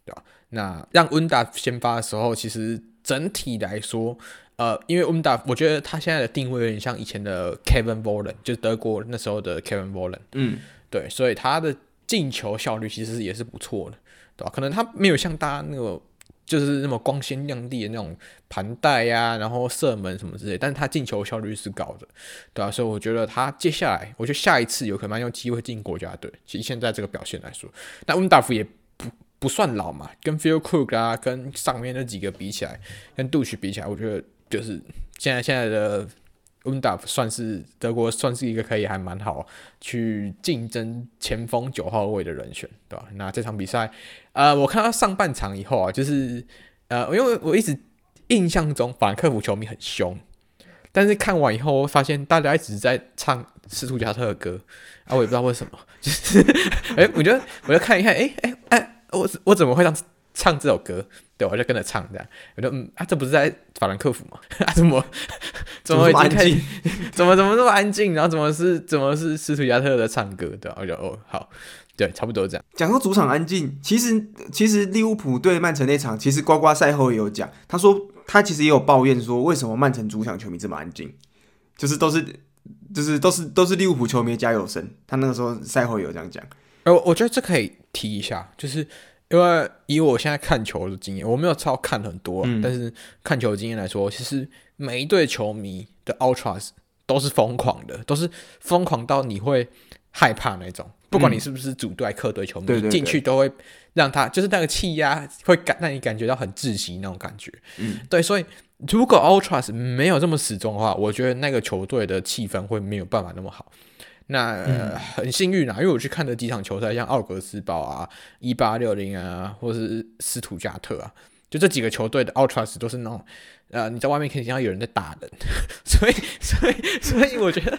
对吧？那让温达先发的时候，其实整体来说，呃，因为温达，我觉得他现在的定位有点像以前的 Kevin Volland，就是德国那时候的 Kevin Volland，嗯，对，所以他的进球效率其实也是不错的，对吧？可能他没有像大家那个就是那么光鲜亮丽的那种盘带呀，然后射门什么之类，但是他进球效率是高的，对吧？所以我觉得他接下来，我觉得下一次有可能有机会进国家队。其实现在这个表现来说，那温达夫也不。不算老嘛，跟 Füllkrug 啊，跟上面那几个比起来，跟 Duxch 比起来，我觉得就是现在现在的 Undav 算是德国算是一个可以还蛮好去竞争前锋九号位的人选，对吧？那这场比赛，呃，我看到上半场以后啊，就是呃，因为我一直印象中法兰克福球迷很凶，但是看完以后，我发现大家一直在唱斯图加特的歌啊，我也不知道为什么，就是哎、欸，我觉得我就看一看，哎、欸、哎哎。欸我我怎么会唱唱这首歌？对，我就跟着唱这样。我就嗯啊，这不是在法兰克福吗？啊，怎么怎么会安静？怎么怎么那么安静？然后怎么是怎么是斯图加特的唱歌？对，我就哦好，对，差不多这样。讲说主场安静，其实其实利物浦对曼城那场，其实呱呱赛后也有讲，他说他其实也有抱怨说，为什么曼城主场球迷这么安静？就是都是就是都是都是利物浦球迷加油声。他那个时候赛后也有这样讲。呃，我觉得这可以提一下，就是因为以我现在看球的经验，我没有超看很多，嗯、但是看球的经验来说，其实每一队球迷的 Ultras 都是疯狂的，都是疯狂到你会害怕那种。不管你是不是主队、客队球迷，嗯、进去都会让他就是那个气压会感让你感觉到很窒息那种感觉。嗯，对，所以如果 Ultras 没有这么始终的话，我觉得那个球队的气氛会没有办法那么好。那、呃、很幸运啊，因为我去看的几场球赛，像奥格斯堡啊、一八六零啊，或是斯图加特啊，就这几个球队的 Ultras 都是那种，呃，你在外面可以听到有人在打人，所以 所以所以我觉得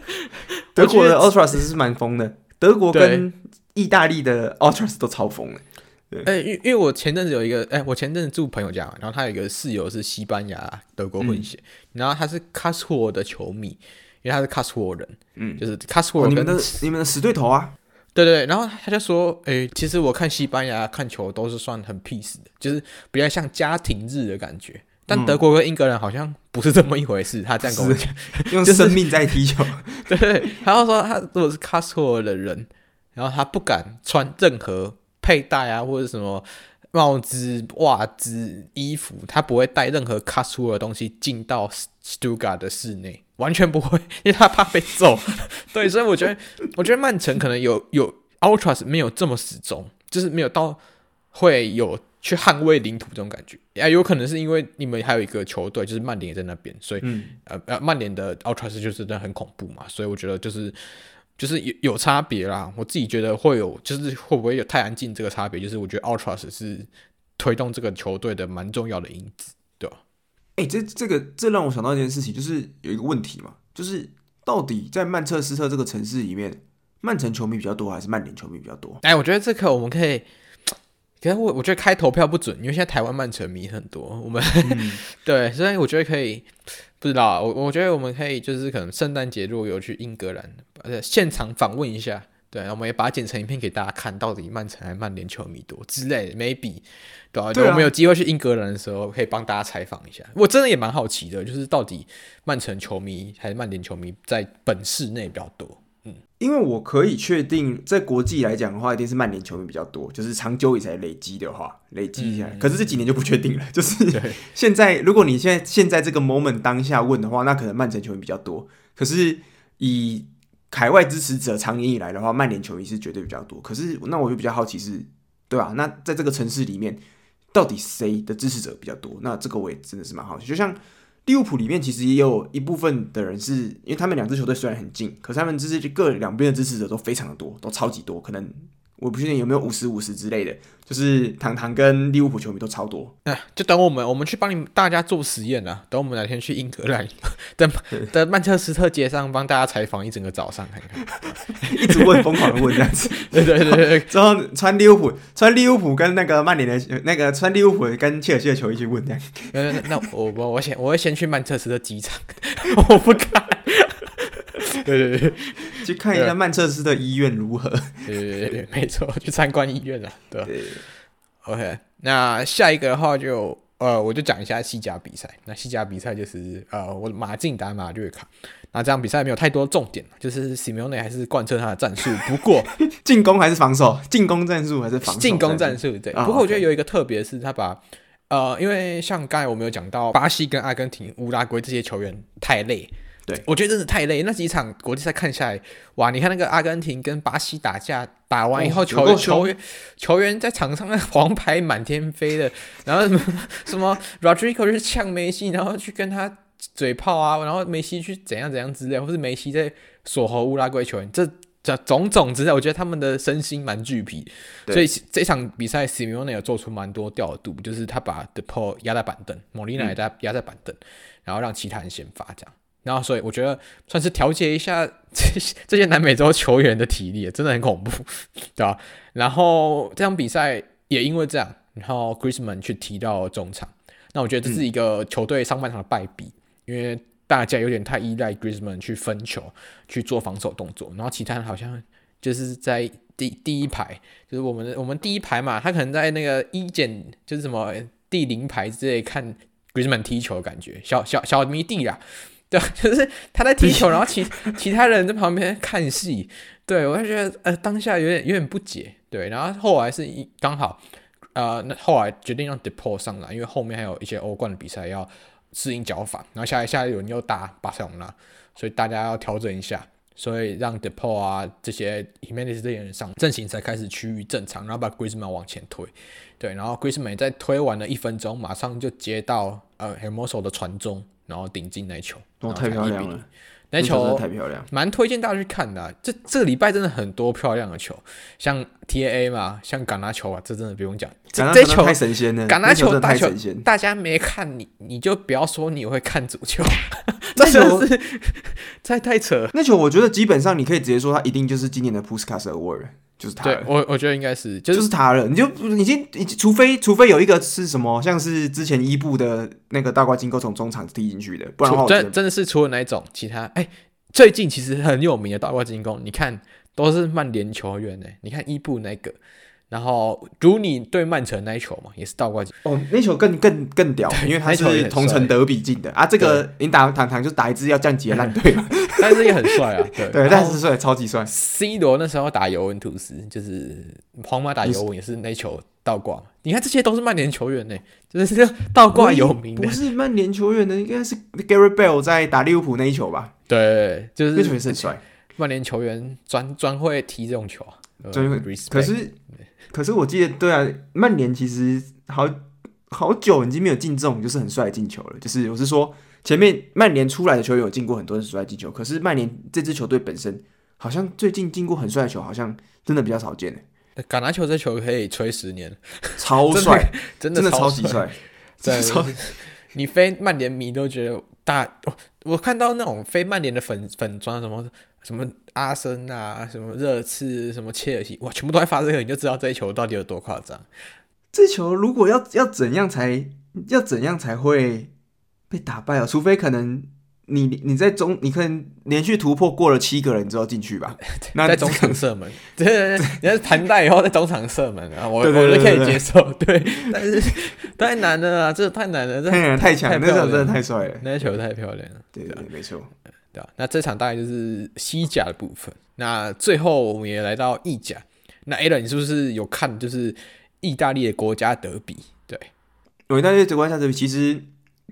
德国的 Ultras 是蛮疯的，德国跟意大利的 Ultras 都超疯的。哎，因、欸、因为我前阵子有一个，哎、欸，我前阵子住朋友家，然后他有一个室友是西班牙德国混血，嗯、然后他是 Kasper 的球迷，因为他是 Kasper 人，嗯，就是 Kasper、哦、你们的你们的死对头啊，对对，然后他就说，哎、欸，其实我看西班牙看球都是算很 peace 的，就是比较像家庭日的感觉，但德国跟英格兰好像不是这么一回事，他这样跟我讲，用生命在踢球，对 对，然后说他如果是 Kasper 的人，然后他不敢穿任何。佩戴啊，或者什么帽子、袜子、衣服，他不会带任何 Kasper 的东西进到 Stuttgart 的室内，完全不会，因为他怕被揍。对，所以我觉得，我觉得曼城可能有有 Ultras 没有这么死忠，就是没有到会有去捍卫领土这种感觉。啊，有可能是因为你们还有一个球队，就是曼联也在那边，所以、嗯、呃呃，曼联的 Ultras 就是真的很恐怖嘛，所以我觉得就是。就是有有差别啦，我自己觉得会有，就是会不会有太安静这个差别？就是我觉得 Ultras 是推动这个球队的蛮重要的因子，对吧？哎、欸，这这个这让我想到一件事情，就是有一个问题嘛，就是到底在曼彻斯特这个城市里面，曼城球迷比较多还是曼联球迷比较多？哎，我觉得这个我们可以，可是我我觉得开投票不准，因为现在台湾曼城迷很多，我们、嗯、对，所以我觉得可以。不知道，我我觉得我们可以就是可能圣诞节如果有去英格兰，呃，现场访问一下，对，我们也把它剪成影片给大家看，到底曼城还是曼联球迷多之类的，maybe，对啊？对啊，我们有机会去英格兰的时候，可以帮大家采访一下。我真的也蛮好奇的，就是到底曼城球迷还是曼联球迷在本市内比较多。嗯，因为我可以确定，在国际来讲的话，一定是曼联球迷比较多。就是长久以来累积的话，累积下来。嗯、可是这几年就不确定了。就是现在，如果你现在现在这个 moment 当下问的话，那可能曼城球迷比较多。可是以海外支持者长年以来的话，曼联球迷是绝对比较多。可是那我就比较好奇是，对吧？那在这个城市里面，到底谁的支持者比较多？那这个我也真的是蛮好奇。就像。利物浦里面其实也有一部分的人是，因为他们两支球队虽然很近，可是他们支持各两边的支持者都非常的多，都超级多，可能。我不确定有没有五十五十之类的，就是糖糖跟利物浦球迷都超多。哎，就等我们，我们去帮你们大家做实验啊！等我们哪天去英格兰，等等曼彻斯特街上帮大家采访一整个早上，看看，一直问，疯狂的问这样子。对对对对，之后穿利物浦，穿利物浦跟那个曼联的，那个穿利物浦跟切尔西的球衣去问这样。那那我我我先我会先去曼彻斯特机场，我不敢。对对对，去看一下曼彻斯特医院如何？对对对，没错，去参观医院了。对，对，OK。那下一个的话就呃，我就讲一下西甲比赛。那西甲比赛就是呃，我马竞打马略卡。那这场比赛没有太多重点，就是 Simeone 还是贯彻他的战术。不过 进攻还是防守？进攻战术还是防守？进攻战术对。不过我觉得有一个特别是，他把呃，因为像刚才我们有讲到巴西跟阿根廷、乌拉圭这些球员太累。对，我觉得真的太累。那几场国际赛看下来，哇！你看那个阿根廷跟巴西打架，打完以后球球员球员在场上那黄牌满天飞的，然后什么 什么 Rodrigo 是呛梅西，然后去跟他嘴炮啊，然后梅西去怎样怎样之类，或是梅西在锁喉乌拉圭球员，这这种种之类，我觉得他们的身心蛮俱疲。所以这场比赛 Simeone 有做出蛮多调度，就是他把 De Paul 压在板凳，莫莉娜也在压在板凳，然后让其他人先发这样。然后，所以我觉得算是调节一下这 些这些南美洲球员的体力，真的很恐怖，对吧？然后这场比赛也因为这样，然后 Griezmann 去踢到中场，那我觉得这是一个球队上半场的败笔，因为大家有点太依赖 Griezmann 去分球、去做防守动作，然后其他人好像就是在第第一排，就是我们我们第一排嘛，他可能在那个一减就是什么第零排之类看 Griezmann 踢球的感觉，小小小迷弟啦。对，就是他在踢球，然后其 其他人在旁边看戏。对，我就觉得呃，当下有点有点不解。对，然后后来是一刚好呃，那后来决定让 De Paul 上来，因为后面还有一些欧冠的比赛要适应脚法，然后下来下一轮又打巴塞罗那，所以大家要调整一下，所以让 De Paul 啊这些 Jimenez 这些人上阵型才开始趋于正常，然后把 Griezmann 往前推。对，然后 Griezmann 在推完了一分钟，马上就接到呃 Hermoso 的传中。然后顶进那球，哦，太漂亮了！那球太漂亮，蛮推荐大家去看的、啊。这这个礼拜真的很多漂亮的球，像 TAA 嘛，像橄榄球啊，这真的不用讲。这这球太神仙了，橄榄球大球神大家没看你，你就不要说你会看足球。那球是太太扯。那球我觉得基本上你可以直接说，他一定就是今年的 Puskas Award，就是他。对，我我觉得应该是，就是、就是他了。你就已经，除非除非有一个是什么，像是之前伊布的那个大挂金钩从中场踢进去的，不然的话真真的是除了那一种，其他哎。欸最近其实很有名的大挂金钩，你看都是曼联球员呢。你看伊布那个，然后如你对曼城那一球嘛，也是倒挂金哦，那球更更更屌，因为他是同城德比进的啊。这个你打堂堂就打一支要降级的烂队嘛，但是也很帅啊。对，对，但是帅，超级帅。C 罗那时候打尤文图斯，就是皇马打尤文也是那球倒挂。你看这些都是曼联球员呢，就是倒挂有名的。不是曼联球员的，应该是 Gareth Bale 在打利物浦那一球吧？对，就是那球也是很帅。曼联球员专专会踢这种球啊，专会。可是，可是我记得，对啊，曼联其实好好久已经没有进这种就是很帅的进球了。就是我是说，前面曼联出来的球员有进过很多很帅的进球，可是曼联这支球队本身好像最近进过很帅的球，好像真的比较少见。橄榄球这球可以吹十年，超帅，真的真的超级帅。对，你非曼联迷都觉得大。哦我看到那种非曼联的粉粉砖，什么什么阿森啊，什么热刺，什么切尔西，哇，全部都在发这个，你就知道这一球到底有多夸张。这球如果要要怎样才要怎样才会被打败啊？除非可能你你在中，你可能连续突破过了七个人之后进去吧。那在中场射门，对对对，你要盘带以后在中场射门啊，我我就可以接受。对，但是太难了啊，这太难了，太难太强，那球真的太帅了，那球太漂亮了。对对，没错，对吧？那这场大概就是西甲的部分。那最后我们也来到意甲。那 Alan，你是不是有看就是意大利的国家德比？对，意大利的国家德比，其实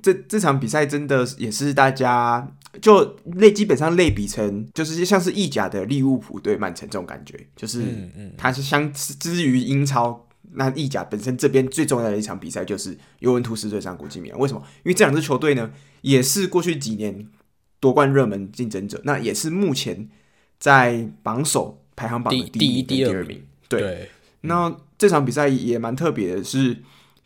这这场比赛真的也是大家就类基本上类比成就是像是意甲的利物浦对曼城这种感觉，就是嗯嗯，它是相之于英超。那意甲本身这边最重要的一场比赛就是尤文图斯对上国际米兰。为什么？因为这两支球队呢，也是过去几年夺冠热门竞争者，那也是目前在榜首排行榜的第一、第二名。对，对那这场比赛也蛮特别的是，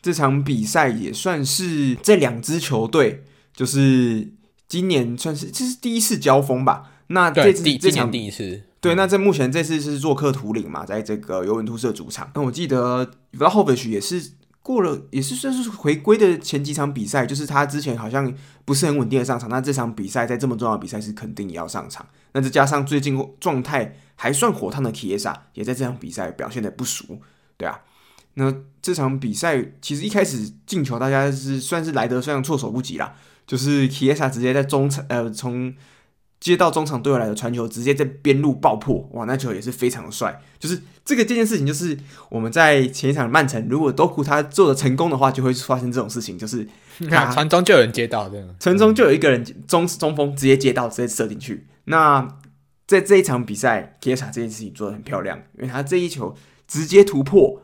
这场比赛也算是这两支球队就是今年算是这是第一次交锋吧。那这次这场第一次。对，那在目前这次是做客图灵嘛，在这个尤文图斯的主场。那我记得 Vlahovic 也是过了，也是算是回归的前几场比赛，就是他之前好像不是很稳定的上场。那这场比赛在这么重要的比赛是肯定也要上场。那再加上最近状态还算火烫的 Chiesa 也在这场比赛表现的不俗，对啊。那这场比赛其实一开始进球大家是算是来得非常措手不及啦，就是 Chiesa 直接在中场呃从。接到中场队友来的传球，直接在边路爆破，哇，那球也是非常的帅。就是这个这件事情，就是我们在前一场曼城，如果多库他做的成功的话，就会发生这种事情，就是 传中就有人接到，这样传中就有一个人中中锋直接接到，直接射进去。那在这一场比赛，Chiesa 这件事情做的很漂亮，因为他这一球直接突破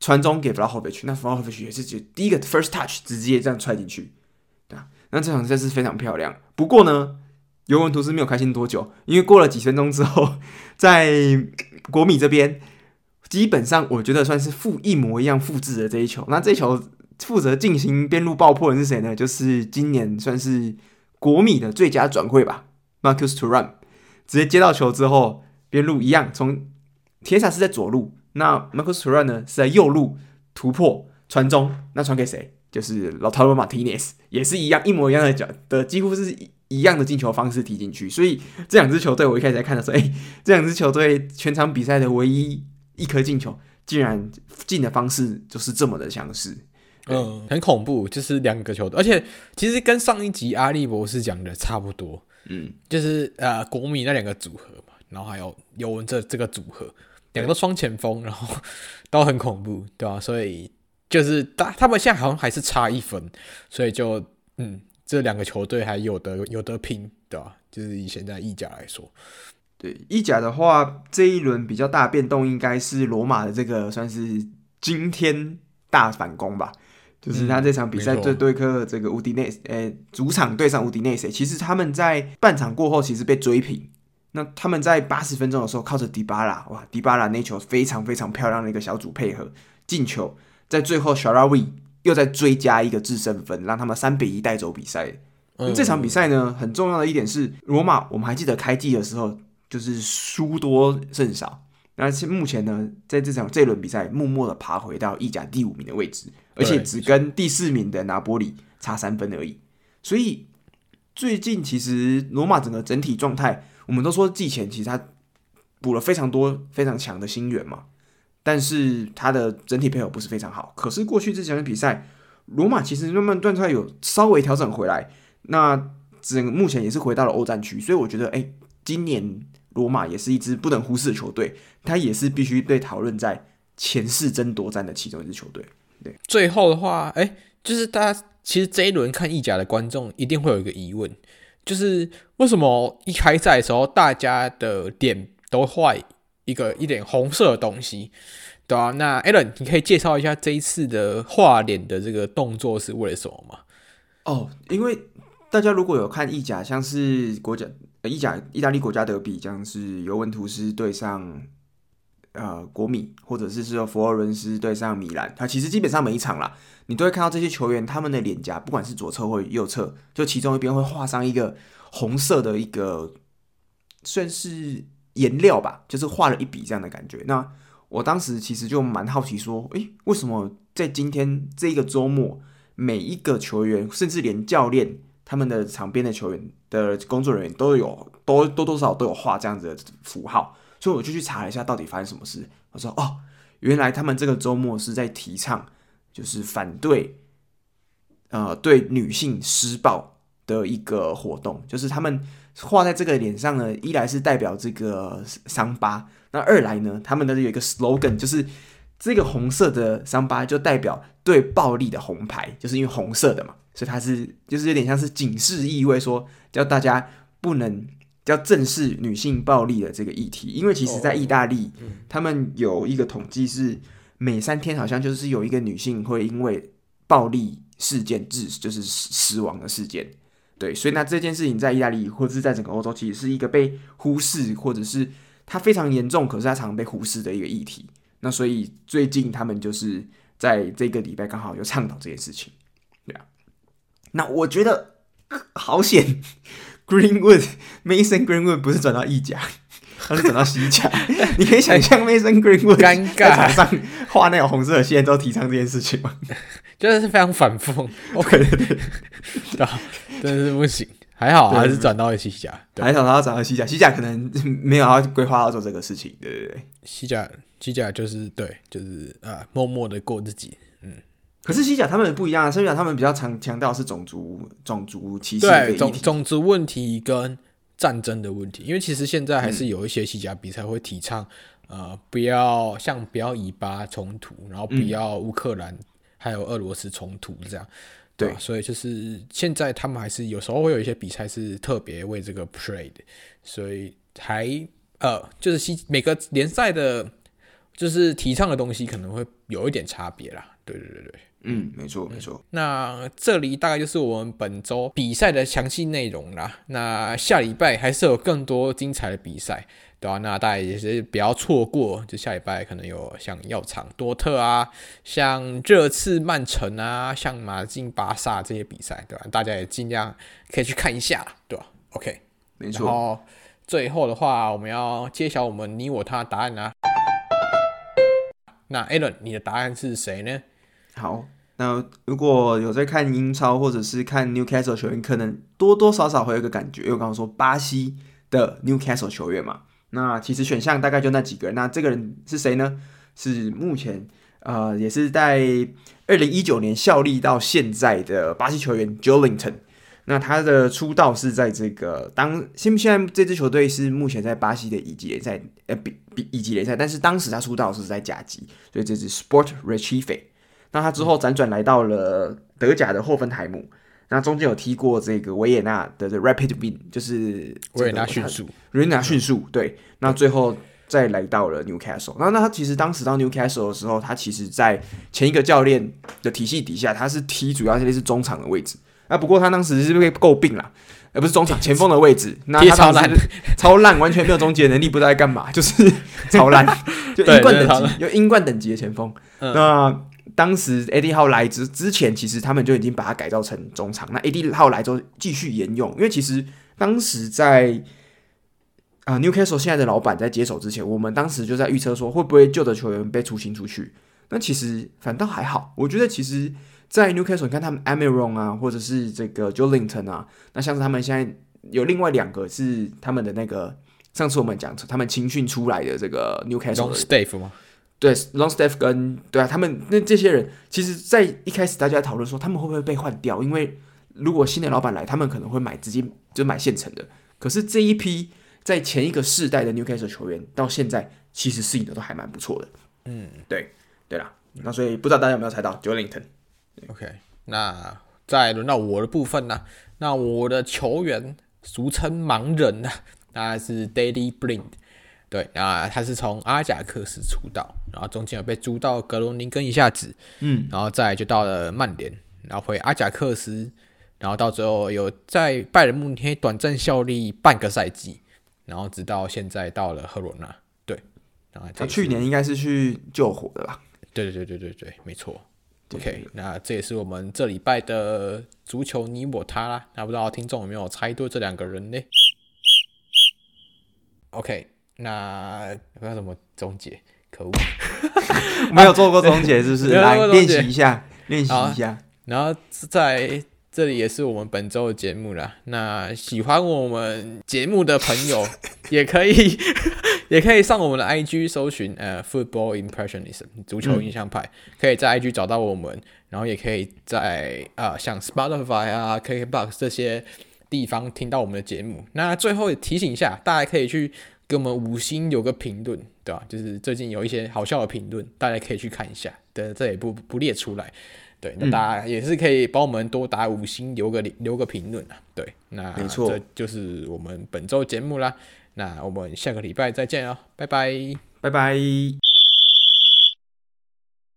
传中给 Vlahovic，那 Vlahovic 也是就第一个 first touch 直接这样踹进去，对啊，那这场赛是非常漂亮。不过呢。尤文图斯没有开心多久，因为过了几分钟之后，在国米这边，基本上我觉得算是复一模一样复制的这一球。那这一球负责进行边路爆破的是谁呢？就是今年算是国米的最佳转会吧，Marcus Thuram。直接接到球之后，边路一样，从铁塔是在左路，那 Marcus Thuram 呢是在右路突破传中，那传给谁？就是老塔罗马提内斯，也是一样一模一样的脚的，几乎是。一样的进球方式踢进去，所以这两支球队，我一开始在看的时候，哎、欸，这两支球队全场比赛的唯一一颗进球，竟然进的方式就是这么的相似，嗯，很恐怖，就是两个球队，而且其实跟上一集阿利博士讲的差不多，嗯，就是呃国米那两个组合嘛，然后还有尤文这这个组合，两个都双前锋，然后都很恐怖，对吧、啊？所以就是他他们现在好像还是差一分，所以就嗯。这两个球队还有的有得拼，对吧？就是以现在意甲来说，对意甲的话，这一轮比较大变动应该是罗马的这个算是惊天大反攻吧。就是他这场比赛对对客这个乌迪内，呃，主场对上乌迪内斯，其实他们在半场过后其实被追平。那他们在八十分钟的时候靠着迪巴拉，哇，迪巴拉那球非常非常漂亮的一个小组配合进球，在最后小拉维又再追加一个制胜分，让他们三比一带走比赛。嗯、这场比赛呢，很重要的一点是罗马，我们还记得开季的时候就是输多胜少。那目前呢，在这场这轮比赛，默默的爬回到意甲第五名的位置，而且只跟第四名的拿波里差三分而已。所以最近其实罗马整个整体状态，我们都说季前其实他补了非常多非常强的新援嘛，但是他的整体配合不是非常好。可是过去这几场比赛，罗马其实慢慢断出来有稍微调整回来，那整个目前也是回到了欧战区。所以我觉得，哎，今年。罗马也是一支不能忽视的球队，他也是必须被讨论在前四争夺战的其中一支球队。对，最后的话，哎、就是大家其实这一轮看意甲的观众一定会有一个疑问，就是为什么一开赛的时候大家的点都坏一个一点红色的东西，对啊，那 Alan，你可以介绍一下这一次的画脸的这个动作是为了什么吗？哦，因为大家如果有看意甲，像是国家。意甲、意大利国家德比将是尤文图斯对上呃国米，或者是说佛罗伦斯对上米兰。它其实基本上每一场啦，你都会看到这些球员他们的脸颊，不管是左侧或右侧，就其中一边会画上一个红色的一个算是颜料吧，就是画了一笔这样的感觉。那我当时其实就蛮好奇说，诶、为什么在今天这个周末，每一个球员，甚至连教练，他们的场边的球员的工作人员都有多多多少少都有画这样子的符号，所以我就去查了一下到底发生什么事。我说哦，原来他们这个周末是在提倡就是反对呃对女性施暴的一个活动，就是他们画在这个脸上呢，一来是代表这个伤疤，那二来呢，他们的有一个 slogan 就是这个红色的伤疤就代表对暴力的红牌，就是因为红色的嘛。所以它是就是有点像是警示意味，说叫大家不能要正视女性暴力的这个议题。因为其实，在意大利，他们有一个统计是每三天好像就是有一个女性会因为暴力事件致就是死亡的事件。对，所以那这件事情在意大利或者是在整个欧洲，其实是一个被忽视，或者是它非常严重，可是它常常被忽视的一个议题。那所以最近他们就是在这个礼拜刚好又倡导这件事情，对啊。那我觉得好险，Greenwood Mason Greenwood 不是转到意甲，他是转到西甲。你可以想象 Mason Greenwood 尴尬在场上画那种红色的线，都提倡这件事情吗？就是非常反讽。OK，对，真的是不行。还好还是转到了西甲，还好他要转到西甲，西甲可能没有要规划要做这个事情。对对对，西甲西甲就是对，就是啊，默默的过自己。嗯。可是西甲他们不一样啊，西甲他们比较强强调是种族种族歧视种种族问题跟战争的问题，因为其实现在还是有一些西甲比赛会提倡，嗯、呃，不要像不要以巴冲突，然后不要乌克兰还有俄罗斯冲突这样，对，所以就是现在他们还是有时候会有一些比赛是特别为这个 Pride，，所以还呃就是西每个联赛的，就是提倡的东西可能会有一点差别啦，对对对对。嗯，没错没错。那这里大概就是我们本周比赛的详细内容啦。那下礼拜还是有更多精彩的比赛，对吧？那大家也是不要错过，就下礼拜可能有像药厂多特啊，像热刺曼城啊，像马竞巴萨这些比赛，对吧？大家也尽量可以去看一下，对吧？OK，没错。然后最后的话，我们要揭晓我们你我他的答案啊。那 Alan，你的答案是谁呢？好，那如果有在看英超或者是看 Newcastle 球员，可能多多少少会有个感觉，因为我刚刚说巴西的 Newcastle 球员嘛，那其实选项大概就那几个人。那这个人是谁呢？是目前呃也是在二零一九年效力到现在的巴西球员 Jolington。那他的出道是在这个当现现在这支球队是目前在巴西的乙级联赛，呃比比乙级联赛，但是当时他出道是在甲级，所以这支 Sport Recife。那他之后辗转来到了德甲的霍芬海姆，嗯、那中间有踢过这个维也纳的 Rapid Wien，就是维也纳迅速，维也纳迅速，对。那最后再来到了 Newcastle。那那他其实当时到 Newcastle 的时候，他其实在前一个教练的体系底下，他是踢主要是类似中场的位置。那不过他当时是被诟病了，而不是中场前锋的位置，那他超烂，超烂，完全没有终结能力，不知道在干嘛，就是 超烂，就 英冠等级，有英冠等级的前锋。嗯、那当时 Eddie Howe 来之之前，其实他们就已经把它改造成中场。那 Eddie Howe 来之后继续沿用，因为其实当时在啊、呃、Newcastle 现在的老板在接手之前，我们当时就在预测说会不会旧的球员被出清出去。那其实反倒还好，我觉得其实，在 Newcastle 你看他们 Almiron 啊，或者是这个 Joelinton 啊，那像是他们现在有另外两个是他们的那个上次我们讲他们青训出来的这个 Newcastle？对，Longstaff 跟对啊，他们那这些人，其实，在一开始大家讨论说他们会不会被换掉，因为如果新的老板来，他们可能会买直接就买现成的。可是这一批在前一个世代的 Newcastle 球员，到现在其实适应的都还蛮不错的。嗯，对，对啦，那所以不知道大家有没有猜到 Joelinton？OK，那再轮到我的部分呢？那我的球员俗称盲人呢，大概是 Daley Blind。对啊，他是从阿贾克斯出道，然后中间有被租到格罗宁根一下子，嗯，然后再就到了曼联，然后回阿贾克斯，然后到最后有在拜仁慕尼黑短暂效力半个赛季，然后直到现在到了赫罗纳，对，然后他去年应该是去救火的吧？对对对对对对，没错。OK，那这也是我们这礼拜的足球你我他啦，那不知道听众有没有猜对这两个人呢？OK。那不知道怎么总结，可恶，没有做过总结，是不是？来练习一下，练习一下。然后在这里也是我们本周的节目了。那喜欢我们节目的朋友，也可以 也可以上我们的 IG 搜寻呃 Football Impressionism 足球印象派，嗯、可以在 IG 找到我们，然后也可以在啊、呃、像 Spotify 啊 KKBox 这些地方听到我们的节目。那最后也提醒一下，大家可以去。给我们五星有个评论，对吧？就是最近有一些好笑的评论，大家可以去看一下。对，这也不不列出来。对，那大家也是可以帮我们多打五星，留个留个评论啊。对，那没错，这就是我们本周节目啦。那我们下个礼拜再见哦，拜拜，拜拜。